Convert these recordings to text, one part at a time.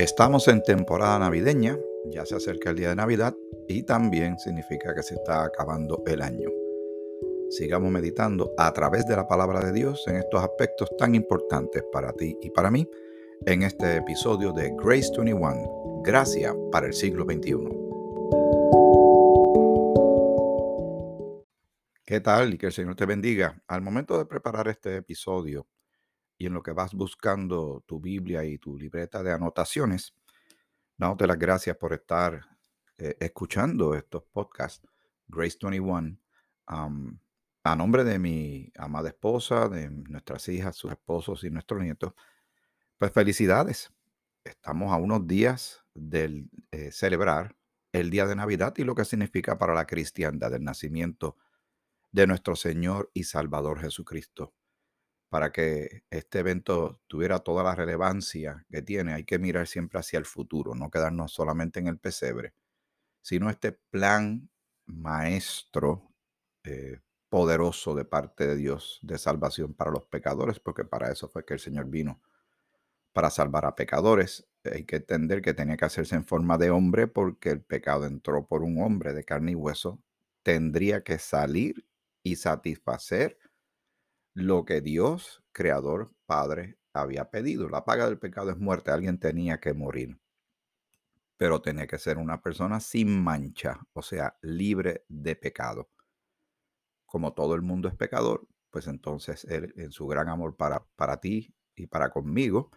Estamos en temporada navideña, ya se acerca el día de Navidad y también significa que se está acabando el año. Sigamos meditando a través de la palabra de Dios en estos aspectos tan importantes para ti y para mí en este episodio de Grace 21, Gracia para el siglo XXI. ¿Qué tal? Y que el Señor te bendiga. Al momento de preparar este episodio, y en lo que vas buscando tu Biblia y tu libreta de anotaciones, dándote las gracias por estar eh, escuchando estos podcasts, Grace 21, a nombre de mi amada esposa, de nuestras hijas, sus esposos y nuestros nietos, pues felicidades. Estamos a unos días de eh, celebrar el día de Navidad y lo que significa para la cristiandad el nacimiento de nuestro Señor y Salvador Jesucristo para que este evento tuviera toda la relevancia que tiene, hay que mirar siempre hacia el futuro, no quedarnos solamente en el pesebre, sino este plan maestro eh, poderoso de parte de Dios de salvación para los pecadores, porque para eso fue que el Señor vino, para salvar a pecadores. Hay que entender que tenía que hacerse en forma de hombre porque el pecado entró por un hombre de carne y hueso. Tendría que salir y satisfacer lo que Dios, Creador, Padre, había pedido. La paga del pecado es muerte. Alguien tenía que morir. Pero tenía que ser una persona sin mancha, o sea, libre de pecado. Como todo el mundo es pecador, pues entonces Él, en su gran amor para, para ti y para conmigo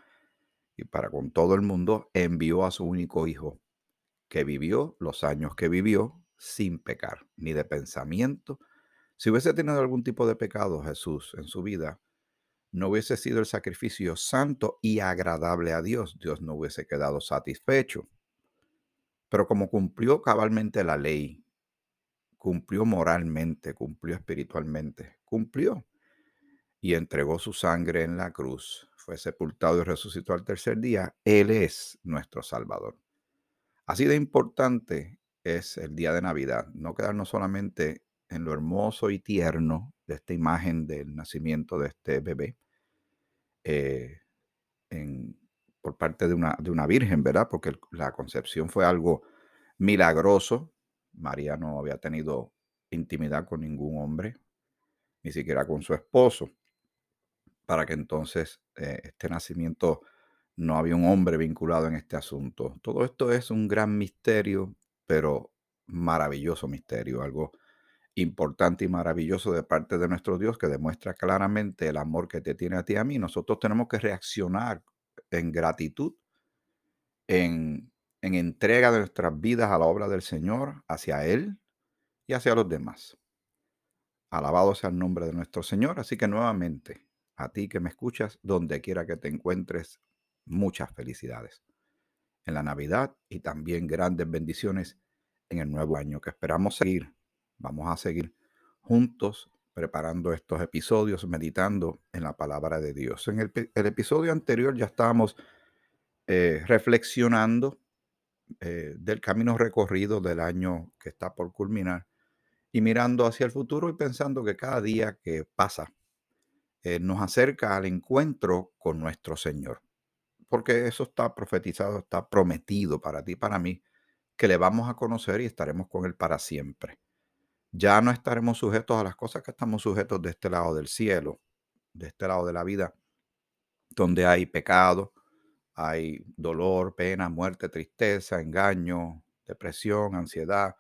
y para con todo el mundo, envió a su único hijo, que vivió los años que vivió sin pecar, ni de pensamiento, si hubiese tenido algún tipo de pecado Jesús en su vida, no hubiese sido el sacrificio santo y agradable a Dios. Dios no hubiese quedado satisfecho. Pero como cumplió cabalmente la ley, cumplió moralmente, cumplió espiritualmente, cumplió y entregó su sangre en la cruz, fue sepultado y resucitó al tercer día, Él es nuestro Salvador. Así de importante es el día de Navidad, no quedarnos solamente en lo hermoso y tierno de esta imagen del nacimiento de este bebé eh, por parte de una, de una virgen, ¿verdad? Porque la concepción fue algo milagroso. María no había tenido intimidad con ningún hombre, ni siquiera con su esposo, para que entonces eh, este nacimiento no había un hombre vinculado en este asunto. Todo esto es un gran misterio, pero maravilloso misterio, algo importante y maravilloso de parte de nuestro Dios que demuestra claramente el amor que te tiene a ti y a mí. Nosotros tenemos que reaccionar en gratitud, en, en entrega de nuestras vidas a la obra del Señor, hacia Él y hacia los demás. Alabado sea el nombre de nuestro Señor. Así que nuevamente, a ti que me escuchas, donde quiera que te encuentres, muchas felicidades en la Navidad y también grandes bendiciones en el nuevo año que esperamos seguir Vamos a seguir juntos preparando estos episodios, meditando en la palabra de Dios. En el, episodio anterior ya estábamos eh, reflexionando eh, del camino recorrido del año que está por culminar y mirando hacia el futuro y pensando que cada día que pasa eh, nos acerca al encuentro con nuestro Señor. Porque eso está profetizado, está prometido para ti, para mí, que le vamos a conocer y estaremos con Él para siempre ya no estaremos sujetos a las cosas que estamos sujetos de este lado del cielo, de este lado de la vida, donde hay pecado, hay dolor, pena, muerte, tristeza, engaño, depresión, ansiedad,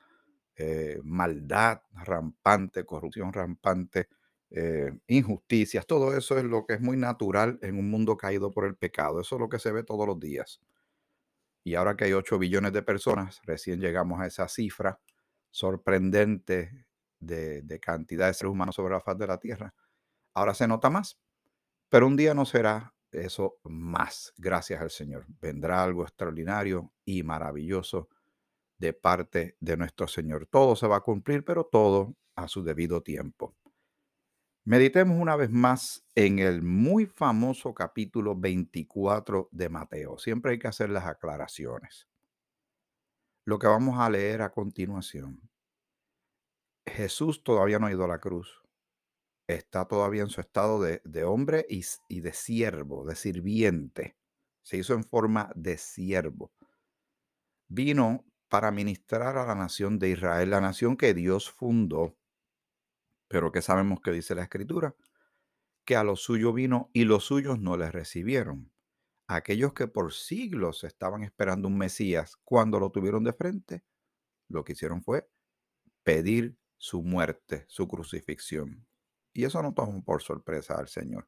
eh, maldad rampante, corrupción rampante, eh, injusticias. Todo eso es lo que es muy natural en un mundo caído por el pecado. Eso es lo que se ve todos los días. Y ahora que hay 8 billones de personas, recién llegamos a esa cifra sorprendente de, cantidad de seres humanos sobre la faz de la Tierra. Ahora se nota más, pero un día no será eso más, gracias al Señor. Vendrá algo extraordinario y maravilloso de parte de nuestro Señor. Todo se va a cumplir, pero todo a su debido tiempo. Meditemos una vez más en el muy famoso capítulo 24 de Mateo. Siempre hay que hacer las aclaraciones lo que vamos a leer a continuación. Jesús todavía no ha ido a la cruz. Está todavía en su estado de, hombre y, y de siervo, de sirviente. se hizo en forma de siervo. Vino para ministrar a la nación de Israel, la nación que Dios fundó, pero que sabemos que dice la escritura, que a lo suyo vino y los suyos no le recibieron. Aquellos que por siglos estaban esperando un Mesías, cuando lo tuvieron de frente, lo que hicieron fue pedir su muerte, su crucifixión. Y eso no tomó por sorpresa al Señor.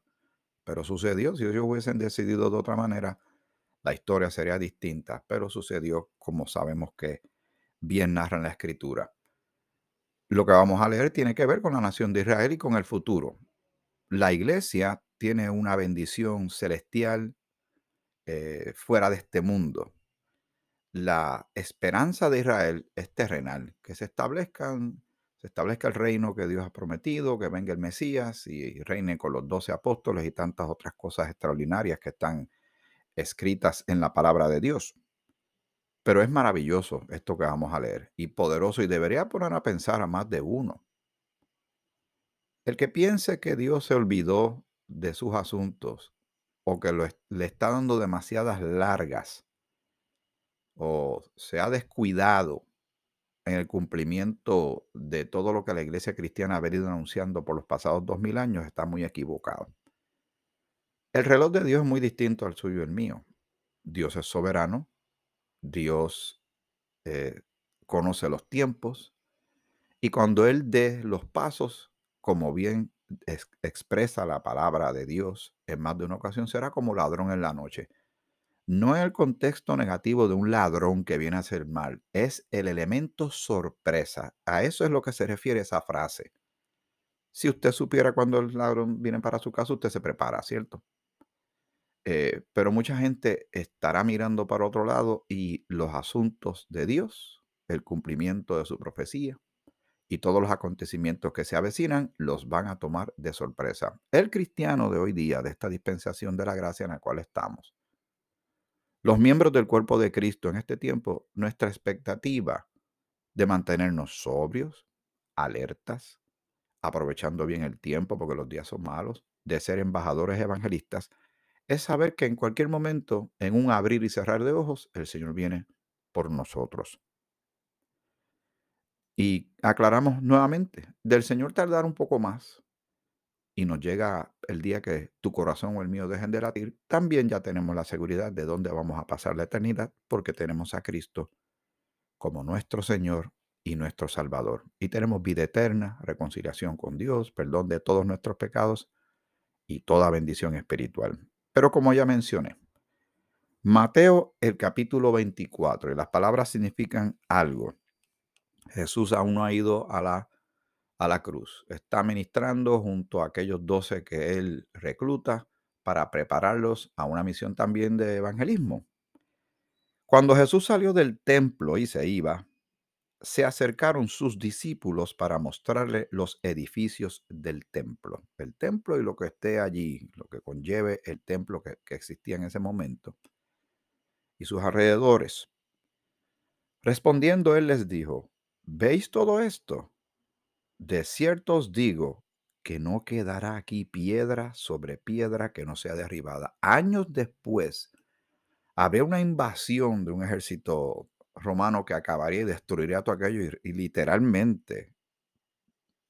Pero sucedió, si ellos hubiesen decidido de otra manera, la historia sería distinta, pero sucedió como sabemos que bien narra en la escritura. Lo que vamos a leer tiene que ver con la nación de Israel y con el futuro. La iglesia tiene una bendición celestial eh, fuera de este mundo. La esperanza de Israel es terrenal, que se establezcan se establezca el reino que Dios ha prometido, que venga el Mesías y reine con los doce apóstoles y tantas otras cosas extraordinarias que están escritas en la palabra de Dios. Pero es maravilloso esto que vamos a leer y poderoso y debería poner a pensar a más de uno. El que piense que Dios se olvidó de sus asuntos o que le está dando demasiadas largas o se ha descuidado en el cumplimiento de todo lo que la iglesia cristiana ha venido anunciando por los pasados dos mil años está muy equivocado. El reloj de Dios es muy distinto al suyo y el mío. Dios es soberano, Dios eh, conoce los tiempos y cuando Él dé los pasos, como bien expresa la palabra de Dios, en más de una ocasión será como ladrón en la noche. No es el contexto negativo de un ladrón que viene a hacer mal, es el elemento sorpresa. A eso es lo que se refiere esa frase. Si usted supiera cuando el ladrón viene para su casa, usted se prepara, ¿cierto? Eh, pero mucha gente estará mirando para otro lado y los asuntos de Dios, el cumplimiento de su profecía y todos los acontecimientos que se avecinan los van a tomar de sorpresa. El cristiano de hoy día, de esta dispensación de la gracia en la cual estamos, los miembros del cuerpo de Cristo en este tiempo, nuestra expectativa de mantenernos sobrios, alertas, aprovechando bien el tiempo porque los días son malos, de ser embajadores evangelistas, es saber que en cualquier momento, en un abrir y cerrar de ojos, el Señor viene por nosotros. Y aclaramos nuevamente, del Señor tardar un poco más y nos llega el día que tu corazón o el mío dejen de latir, también ya tenemos la seguridad de dónde vamos a pasar la eternidad porque tenemos a Cristo como nuestro Señor y nuestro Salvador. Y tenemos vida eterna, reconciliación con Dios, perdón de todos nuestros pecados y toda bendición espiritual. Pero como ya mencioné, Mateo el capítulo 24, y las palabras significan algo. Jesús aún no ha ido a la, a la cruz. Está ministrando junto a aquellos doce que él recluta para prepararlos a una misión también de evangelismo. Cuando Jesús salió del templo y se iba, se acercaron sus discípulos para mostrarle los edificios del templo. El templo y lo que esté allí, lo que conlleve el templo que, existía en ese momento y sus alrededores. Respondiendo él les dijo, ¿veis todo esto? De cierto os digo que no quedará aquí piedra sobre piedra que no sea derribada. Años después, había una invasión de un ejército romano que acabaría y destruiría todo aquello y, literalmente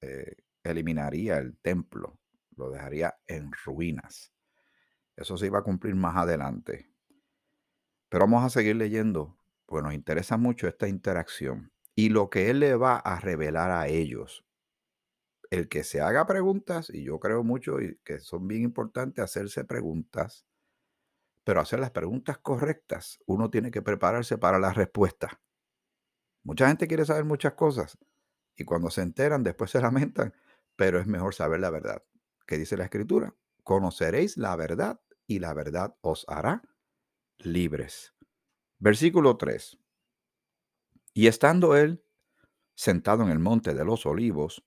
eh, eliminaría el templo, lo dejaría en ruinas. Eso se iba a cumplir más adelante. Pero vamos a seguir leyendo, pues nos interesa mucho esta interacción y lo que él le va a revelar a ellos. El que se haga preguntas, y yo creo mucho que son bien importantes hacerse preguntas, pero hacer las preguntas correctas, uno tiene que prepararse para la respuesta. Mucha gente quiere saber muchas cosas y cuando se enteran después se lamentan, pero es mejor saber la verdad. ¿Qué dice la escritura? Conoceréis la verdad y la verdad os hará libres. Versículo 3. Y estando él sentado en el monte de los olivos,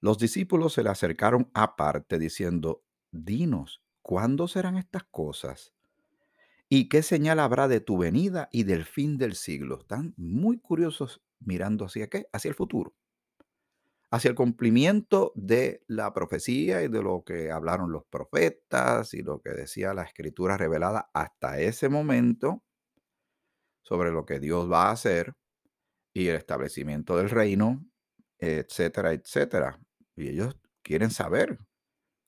los discípulos se le acercaron aparte diciendo, dinos, ¿cuándo serán estas cosas? ¿Y qué señal habrá de tu venida y del fin del siglo? Están muy curiosos mirando hacia qué? Hacia el futuro. hacia el cumplimiento de la profecía y de lo que hablaron los profetas y lo que decía la escritura revelada hasta ese momento sobre lo que Dios va a hacer y el establecimiento del reino, etcétera, etcétera. Y ellos quieren saber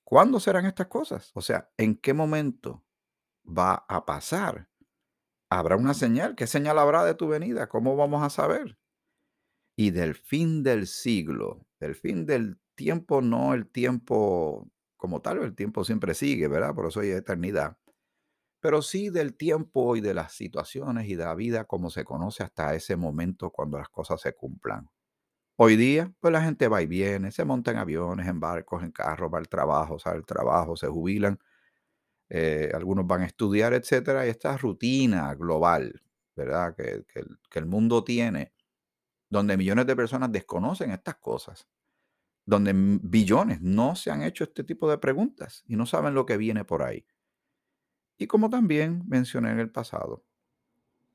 cuándo serán estas cosas, o sea, en qué momento va a pasar. Habrá una señal, ¿qué señal habrá de tu venida? ¿Cómo vamos a saber? Y del fin del siglo, del fin del tiempo, no el tiempo como tal, el tiempo siempre sigue, ¿verdad? Por eso hay eternidad. Pero sí del tiempo y de las situaciones y de la vida como se conoce hasta ese momento cuando las cosas se cumplan. Hoy día, pues la gente va y viene, se monta en aviones, en barcos, en carros, va al trabajo, sale al trabajo, se jubilan, eh, algunos van a estudiar, etcétera, y esta rutina global, ¿verdad? Que, que que el mundo tiene, donde millones de personas desconocen estas cosas, donde billones no se han hecho este tipo de preguntas y no saben lo que viene por ahí. Y como también mencioné en el pasado,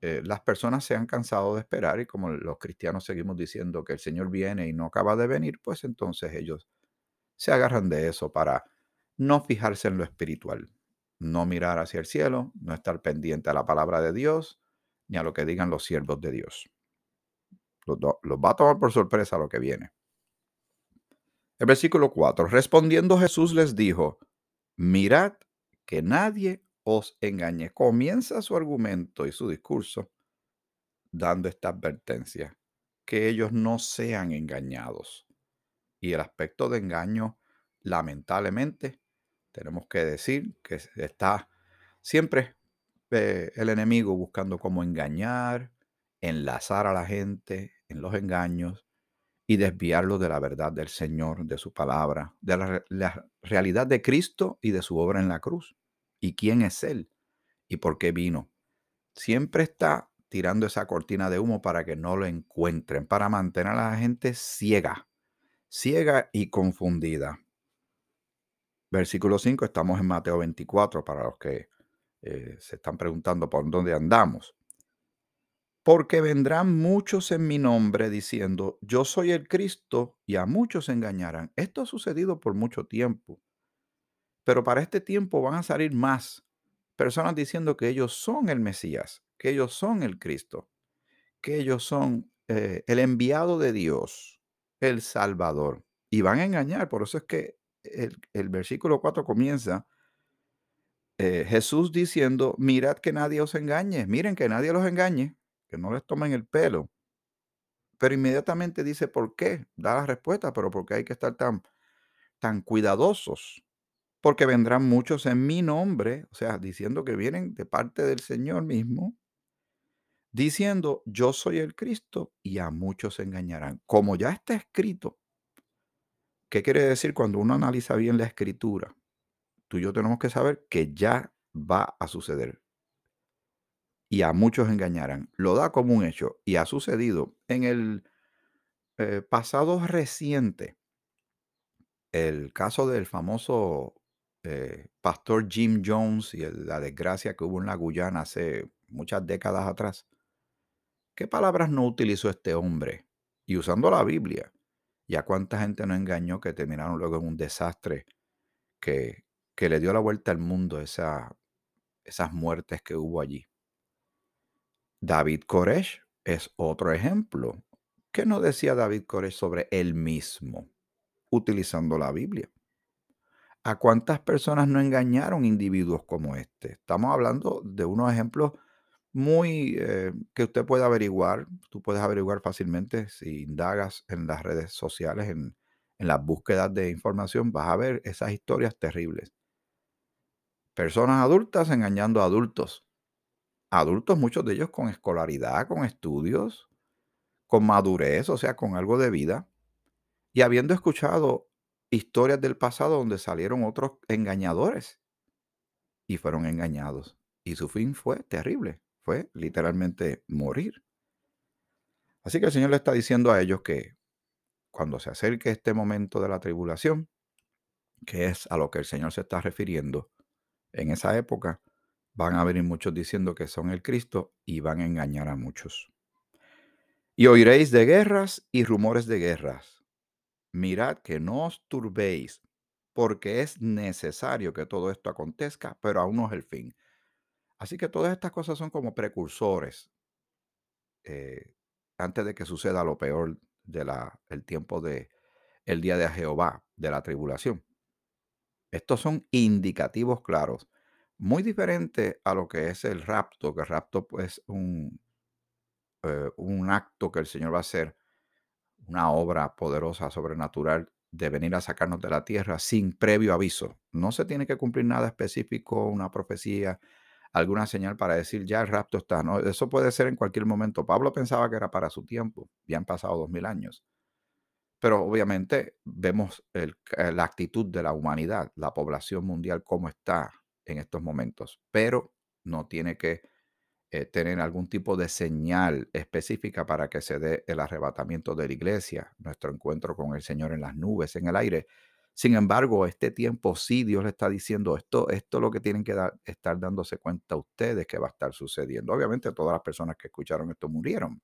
eh, las personas se han cansado de esperar y como los cristianos seguimos diciendo que el Señor viene y no acaba de venir, pues entonces ellos se agarran de eso para no fijarse en lo espiritual, no mirar hacia el cielo, no estar pendiente a la palabra de Dios ni a lo que digan los siervos de Dios. Los, los va a tomar por sorpresa lo que viene. El versículo 4, respondiendo Jesús les dijo, mirad que nadie os engañe. Comienza su argumento y su discurso dando esta advertencia, que ellos no sean engañados. Y el aspecto de engaño, lamentablemente, tenemos que decir que está siempre eh, el enemigo buscando cómo engañar, enlazar a la gente en los engaños y desviarlo de la verdad del Señor, de su palabra, de la, la realidad de Cristo y de su obra en la cruz. ¿Y quién es Él? ¿Y por qué vino? Siempre está tirando esa cortina de humo para que no lo encuentren, para mantener a la gente ciega, ciega y confundida. Versículo 5, estamos en Mateo 24 para los que eh, se están preguntando por dónde andamos. Porque vendrán muchos en mi nombre diciendo, yo soy el Cristo, y a muchos engañarán. Esto ha sucedido por mucho tiempo, pero para este tiempo van a salir más personas diciendo que ellos son el Mesías, que ellos son el Cristo, que ellos son eh, el enviado de Dios, el Salvador, y van a engañar. Por eso es que el, versículo 4 comienza eh, Jesús diciendo, mirad que nadie os engañe, miren que nadie los engañe, que no les tomen el pelo. Pero inmediatamente dice, ¿por qué? Da la respuesta, pero ¿por qué hay que estar tan, tan cuidadosos? Porque vendrán muchos en mi nombre, o sea, diciendo que vienen de parte del Señor mismo, diciendo, yo soy el Cristo, y a muchos engañarán. Como ya está escrito, ¿qué quiere decir cuando uno analiza bien la escritura? Tú y yo tenemos que saber que ya va a suceder. Y a muchos engañarán. Lo da como un hecho. Y ha sucedido en el eh, pasado reciente. El caso del famoso eh, pastor Jim Jones y la desgracia que hubo en la Guyana hace muchas décadas atrás. ¿Qué palabras no utilizó este hombre? Y usando la Biblia. ¿Y a cuánta gente no engañó que terminaron luego en un desastre que, que le dio la vuelta al mundo esa, esas muertes que hubo allí? David Koresh es otro ejemplo. ¿Qué no decía David Koresh sobre él mismo utilizando la Biblia? ¿A cuántas personas no engañaron individuos como este? Estamos hablando de unos ejemplos muy eh, que usted puede averiguar. Tú puedes averiguar fácilmente si indagas en las redes sociales, en, en las búsquedas de información, vas a ver esas historias terribles. Personas adultas engañando a adultos. Adultos, muchos de ellos con escolaridad, con estudios, con madurez, o sea, con algo de vida. Y habiendo escuchado historias del pasado donde salieron otros engañadores y fueron engañados. Y su fin fue terrible, fue literalmente morir. Así que el Señor le está diciendo a ellos que cuando se acerque este momento de la tribulación, que es a lo que el Señor se está refiriendo, en esa época van a venir muchos diciendo que son el Cristo y van a engañar a muchos. Y oiréis de guerras y rumores de guerras. Mirad que no os turbéis, porque es necesario que todo esto acontezca, pero aún no es el fin. Así que todas estas cosas son como precursores eh, antes de que suceda lo peor del el tiempo de el día de Jehová, de la tribulación. Estos son indicativos claros, muy diferente a lo que es el rapto, que el rapto pues un, eh, un acto que el Señor va a hacer, una obra poderosa, sobrenatural, de venir a sacarnos de la tierra sin previo aviso. No se tiene que cumplir nada específico, una profecía, alguna señal para decir ya el rapto está. ¿no? Eso puede ser en cualquier momento. Pablo pensaba que era para su tiempo, ya han pasado dos mil años. Pero obviamente vemos la actitud de la humanidad, la población mundial, cómo está en estos momentos. Pero no tiene que eh, tener algún tipo de señal específica para que se dé el arrebatamiento de la iglesia, nuestro encuentro con el Señor en las nubes, en el aire. Sin embargo, este tiempo sí Dios le está diciendo esto, esto es lo que tienen que dar- estar dándose cuenta ustedes que va a estar sucediendo. Obviamente todas las personas que escucharon esto murieron,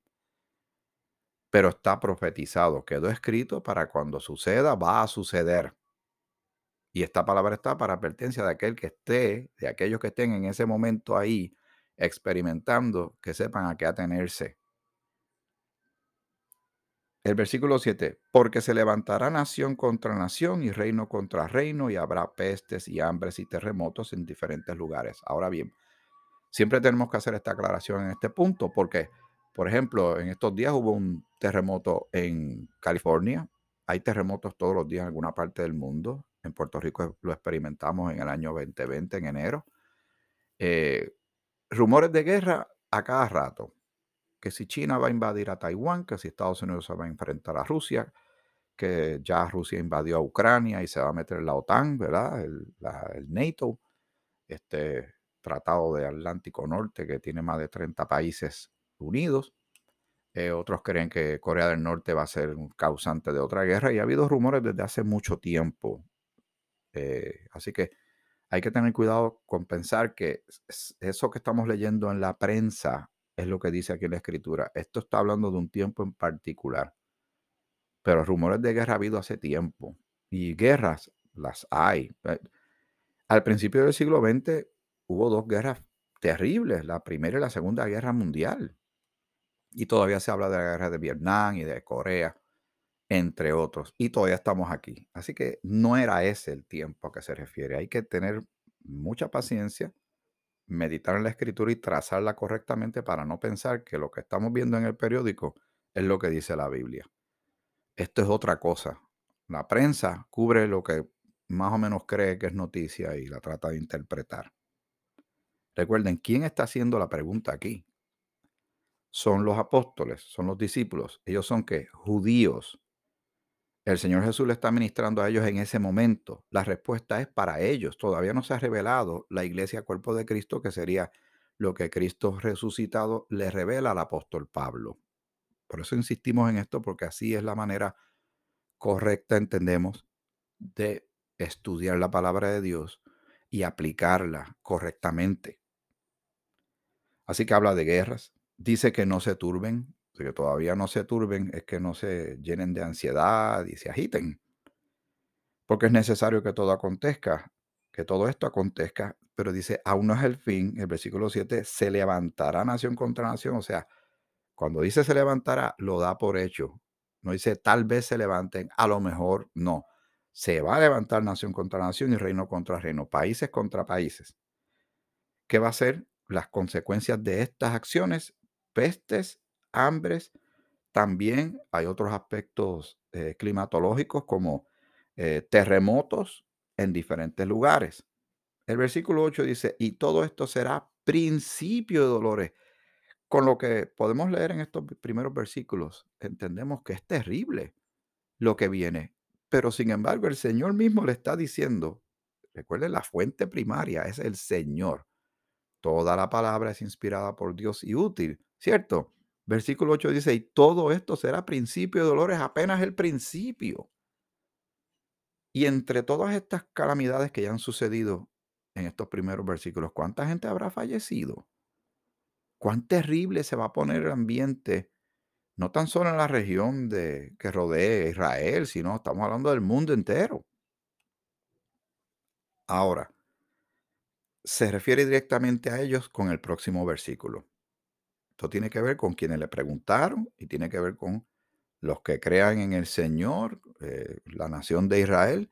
pero está profetizado, quedó escrito para cuando suceda, va a suceder. Y esta palabra está para advertencia de aquel que esté, de aquellos que estén en ese momento ahí experimentando, que sepan a qué atenerse. El versículo 7, porque se levantará nación contra nación y reino contra reino y habrá pestes y hambres y terremotos en diferentes lugares. Ahora bien, siempre tenemos que hacer esta aclaración en este punto porque, por ejemplo, en estos días hubo un terremoto en California. Hay terremotos todos los días en alguna parte del mundo. En Puerto Rico lo experimentamos en el año 2020, en enero. Eh, rumores de guerra a cada rato que si China va a invadir a Taiwán, que si Estados Unidos se va a enfrentar a Rusia, que ya Rusia invadió a Ucrania y se va a meter la OTAN, ¿verdad? El NATO, este tratado de Atlántico Norte que tiene más de 30 países unidos. Eh, otros creen que Corea del Norte va a ser un causante de otra guerra y ha habido rumores desde hace mucho tiempo. Eh, así que hay que tener cuidado con pensar que eso que estamos leyendo en la prensa es lo que dice aquí en la escritura. Esto está hablando de un tiempo en particular, pero rumores de guerra ha habido hace tiempo y guerras las hay. Eh, Al principio del siglo XX hubo dos guerras terribles, la primera y la segunda guerra mundial, y todavía se habla de la guerra de Vietnam y de Corea, entre otros, y todavía estamos aquí. Así que no era ese el tiempo a que se refiere. Hay que tener mucha paciencia meditar en la escritura y trazarla correctamente para no pensar que lo que estamos viendo en el periódico es lo que dice la Biblia. Esto es otra cosa. La prensa cubre lo que más o menos cree que es noticia y la trata de interpretar. Recuerden, ¿quién está haciendo la pregunta aquí? Son los apóstoles, son los discípulos. Ellos son que judíos. El Señor Jesús le está ministrando a ellos en ese momento. La respuesta es para ellos. Todavía no se ha revelado la iglesia cuerpo de Cristo, que sería lo que Cristo resucitado le revela al apóstol Pablo. Por eso insistimos en esto, porque así es la manera correcta, entendemos, de estudiar la palabra de Dios y aplicarla correctamente. Así que habla de guerras, dice que no se turben, que todavía no se turben, es que no se llenen de ansiedad y se agiten, porque es necesario que todo acontezca, que todo esto acontezca, pero dice, aún no es el fin, el versículo 7, se levantará nación contra nación, o sea, cuando dice se levantará, lo da por hecho, no dice tal vez se levanten, a lo mejor no, se va a levantar nación contra nación y reino contra reino, países contra países. ¿Qué va a ser las consecuencias de estas acciones? Pestes, hambres, también hay otros aspectos eh, climatológicos como eh, terremotos en diferentes lugares. El versículo 8 dice, y todo esto será principio de dolores. Con lo que podemos leer en estos primeros versículos, entendemos que es terrible lo que viene. Pero sin embargo, el Señor mismo le está diciendo, recuerden, la fuente primaria es el Señor. Toda la palabra es inspirada por Dios y útil, ¿cierto? Versículo 8 dice, y todo esto será principio de dolores, apenas el principio. Y entre todas estas calamidades que ya han sucedido en estos primeros versículos, ¿cuánta gente habrá fallecido? ¿Cuán terrible se va a poner el ambiente no tan solo en la región de, que rodea Israel, sino estamos hablando del mundo entero. Ahora, se refiere directamente a ellos con el próximo versículo. Esto tiene que ver con quienes le preguntaron y tiene que ver con los que crean en el Señor, eh, la nación de Israel.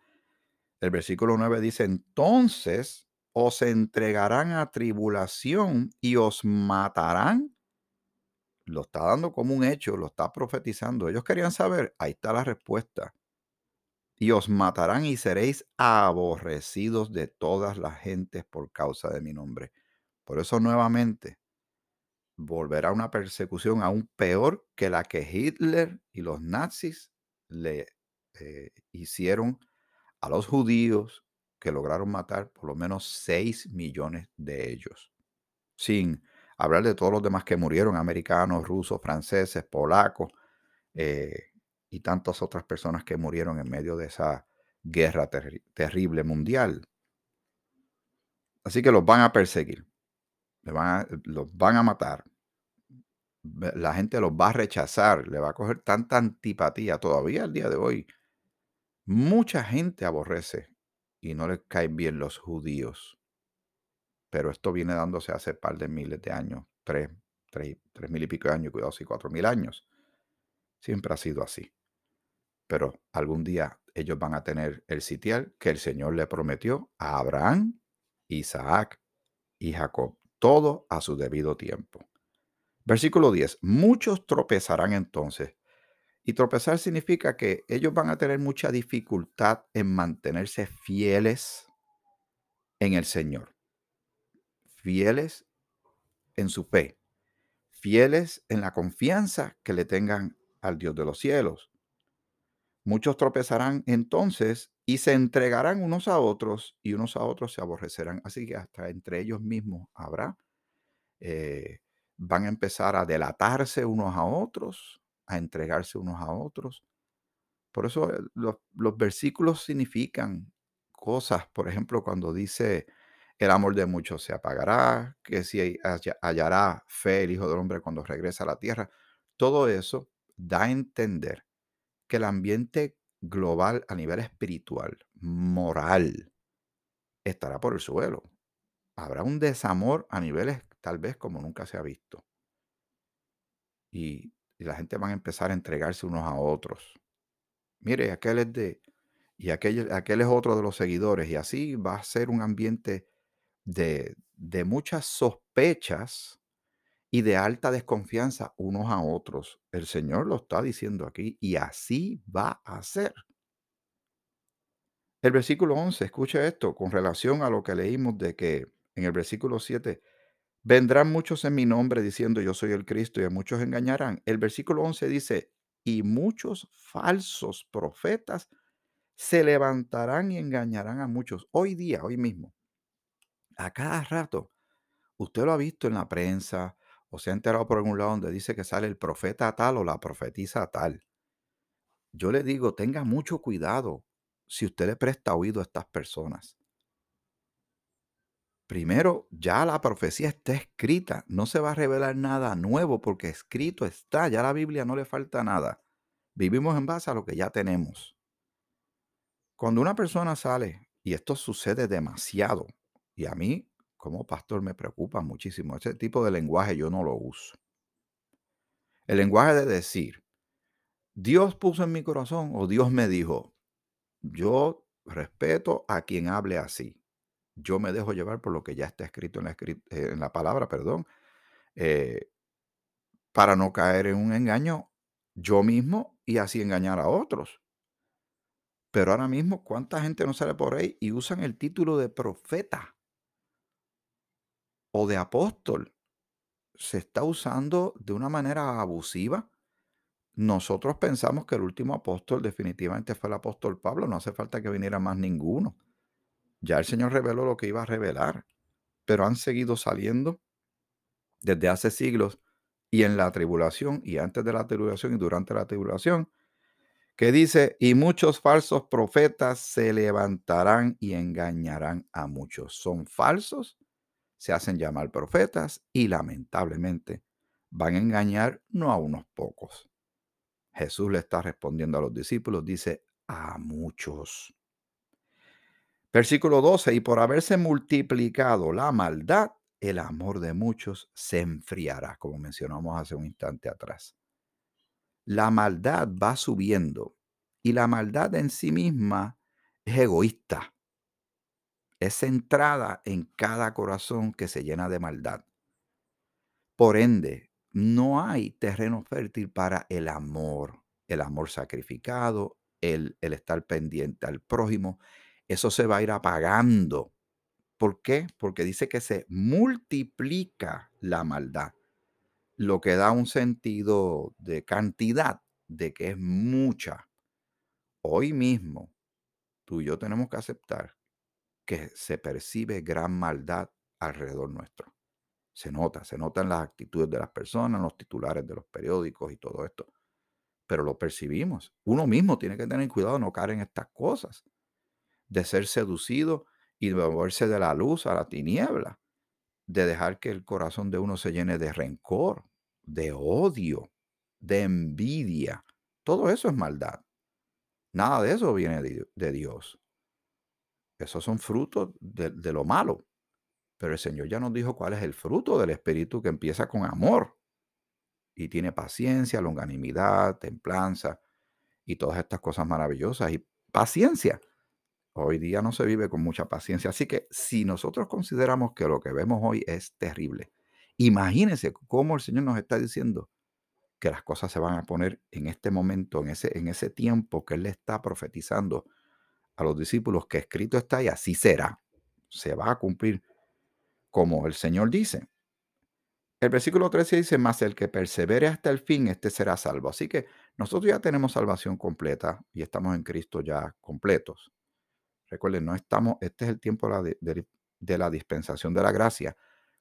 El versículo 9 dice, entonces os entregarán a tribulación y os matarán. Lo está dando como un hecho, lo está profetizando. Ellos querían saber, ahí está la respuesta. Y os matarán y seréis aborrecidos de todas las gentes por causa de mi nombre. Por eso nuevamente volverá una persecución aún peor que la que Hitler y los nazis le eh, hicieron a los judíos que lograron matar por lo menos 6 millones de ellos. Sin hablar de todos los demás que murieron, americanos, rusos, franceses, polacos eh, y tantas otras personas que murieron en medio de esa guerra terrible mundial. Así que los van a perseguir los van a matar. La gente los va a rechazar, le va a coger tanta antipatía todavía al día de hoy. Mucha gente aborrece y no les caen bien los judíos. Pero esto viene dándose hace par de miles de años, tres, tres, tres mil y pico de años, cuidado, si cuatro mil años. Siempre ha sido así. Pero algún día ellos van a tener el sitial que el Señor le prometió a Abraham, Isaac y Jacob todo a su debido tiempo. Versículo 10. Muchos tropezarán entonces. Y tropezar significa que ellos van a tener mucha dificultad en mantenerse fieles en el Señor. Fieles en su fe. Fieles en la confianza que le tengan al Dios de los cielos. Muchos tropezarán entonces y se entregarán unos a otros y unos a otros se aborrecerán. Así que hasta entre ellos mismos habrá, eh, van a empezar a delatarse unos a otros, a entregarse unos a otros. Por eso eh, los, los versículos significan cosas, por ejemplo, cuando dice, el amor de muchos se apagará, que si hallará fe el Hijo del Hombre cuando regresa a la tierra. Todo eso da a entender que el ambiente global a nivel espiritual, moral, estará por el suelo. Habrá un desamor a niveles tal vez como nunca se ha visto. Y, la gente va a empezar a entregarse unos a otros. Mire, aquel es de, y aquel, aquel es otro de los seguidores, y así va a ser un ambiente de, de muchas sospechas y de alta desconfianza unos a otros. El Señor lo está diciendo aquí y así va a ser. El versículo 11, escucha esto con relación a lo que leímos de que en el versículo 7, vendrán muchos en mi nombre diciendo yo soy el Cristo y a muchos engañarán. El versículo 11 dice, y muchos falsos profetas se levantarán y engañarán a muchos. Hoy día, hoy mismo, a cada rato, usted lo ha visto en la prensa, o se ha enterado por algún lado donde dice que sale el profeta tal o la profetisa tal. Yo le digo, tenga mucho cuidado si usted le presta oído a estas personas. Primero, ya la profecía está escrita, no se va a revelar nada nuevo porque escrito está, ya la Biblia no le falta nada. Vivimos en base a lo que ya tenemos. Cuando una persona sale, y esto sucede demasiado, y a mí como pastor me preocupa muchísimo. Ese tipo de lenguaje yo no lo uso. El lenguaje de decir, Dios puso en mi corazón o Dios me dijo, yo respeto a quien hable así. Yo me dejo llevar por lo que ya está escrito en la, en la palabra, perdón, eh, para no caer en un engaño yo mismo y así engañar a otros. Pero ahora mismo, ¿cuánta gente no sale por ahí y usan el título de profeta? O de apóstol se está usando de una manera abusiva. Nosotros pensamos que el último apóstol definitivamente fue el apóstol Pablo, no hace falta que viniera más ninguno. Ya el Señor reveló lo que iba a revelar, pero han seguido saliendo desde hace siglos y en la tribulación y antes de la tribulación y durante la tribulación, que dice, y muchos falsos profetas se levantarán y engañarán a muchos. Son falsos se hacen llamar profetas y lamentablemente van a engañar no a unos pocos, Jesús le está respondiendo a los discípulos, dice, a muchos. Versículo 12, y por haberse multiplicado la maldad, el amor de muchos se enfriará, como mencionamos hace un instante atrás. La maldad va subiendo y la maldad en sí misma es egoísta. Es centrada en cada corazón que se llena de maldad. Por ende, no hay terreno fértil para el amor, el amor sacrificado, el, el estar pendiente al prójimo. Eso se va a ir apagando. ¿Por qué? Porque dice que se multiplica la maldad, lo que da un sentido de cantidad, de que es mucha. Hoy mismo, tú y yo tenemos que aceptar que se percibe gran maldad alrededor nuestro. Se nota, se nota en las actitudes de las personas, los titulares de los periódicos y todo esto. Pero lo percibimos. Uno mismo tiene que tener cuidado de no caer en estas cosas, de ser seducido y de moverse de la luz a la tiniebla, de dejar que el corazón de uno se llene de rencor, de odio, de envidia. Todo eso es maldad. Nada de eso viene de Dios. Esos son frutos de, de lo malo. Pero el Señor ya nos dijo cuál es el fruto del Espíritu que empieza con amor y tiene paciencia, longanimidad, templanza y todas estas cosas maravillosas. Y paciencia. Hoy día no se vive con mucha paciencia. Así que si nosotros consideramos que lo que vemos hoy es terrible, imagínense cómo el Señor nos está diciendo que las cosas se van a poner en este momento, en ese, en ese tiempo que Él le está profetizando a los discípulos que escrito está y así será. Se va a cumplir como el Señor dice. El versículo 13 dice, más el que persevere hasta el fin, este será salvo. Así que nosotros ya tenemos salvación completa y estamos en Cristo ya completos. Recuerden, no estamos, este es el tiempo de, de, la dispensación de la gracia,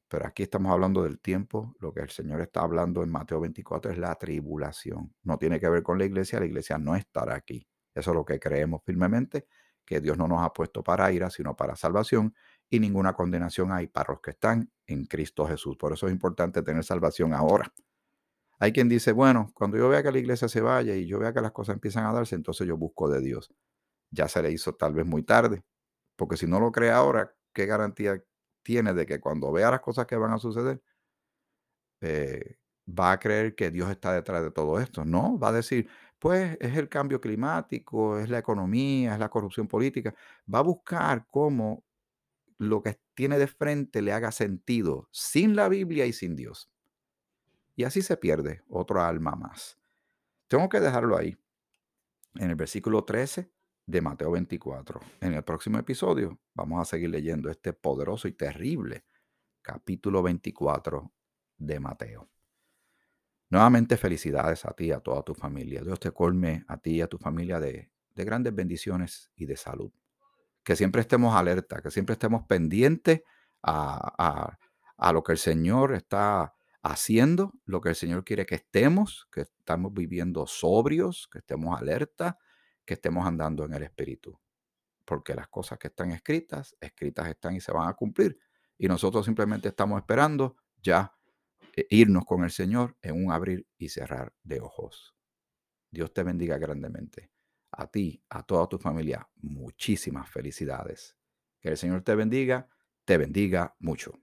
pero aquí estamos hablando del tiempo, lo que el Señor está hablando en Mateo 24 es la tribulación. No tiene que ver con la iglesia, la iglesia no estará aquí. Eso es lo que creemos firmemente, que Dios no nos ha puesto para ira, sino para salvación y ninguna condenación hay para los que están en Cristo Jesús. Por eso es importante tener salvación ahora. Hay quien dice, bueno, cuando yo vea que la iglesia se vaya y yo vea que las cosas empiezan a darse, entonces yo busco de Dios. Ya se le hizo tal vez muy tarde, porque si no lo cree ahora, ¿qué garantía tiene de que cuando vea las cosas que van a suceder, eh, va a creer que Dios está detrás de todo esto? No, va a decir, pues es el cambio climático, es la economía, es la corrupción política. Va a buscar cómo lo que tiene de frente le haga sentido sin la Biblia y sin Dios. Y así se pierde otro alma más. Tengo que dejarlo ahí, en el versículo 13 de Mateo 24. En el próximo episodio vamos a seguir leyendo este poderoso y terrible capítulo 24 de Mateo. Nuevamente felicidades a ti a toda tu familia. Dios te colme a ti y a tu familia de, de grandes bendiciones y de salud que siempre estemos alerta, que siempre estemos pendientes a, lo que el Señor está haciendo, lo que el Señor quiere que estemos, que estamos viviendo sobrios, que estemos alerta, que estemos andando en el Espíritu. Porque las cosas que están escritas, escritas están y se van a cumplir. Y nosotros simplemente estamos esperando ya eh, irnos con el Señor en un abrir y cerrar de ojos. Dios te bendiga grandemente a ti, a toda tu familia, muchísimas felicidades. Que el Señor te bendiga, te bendiga mucho.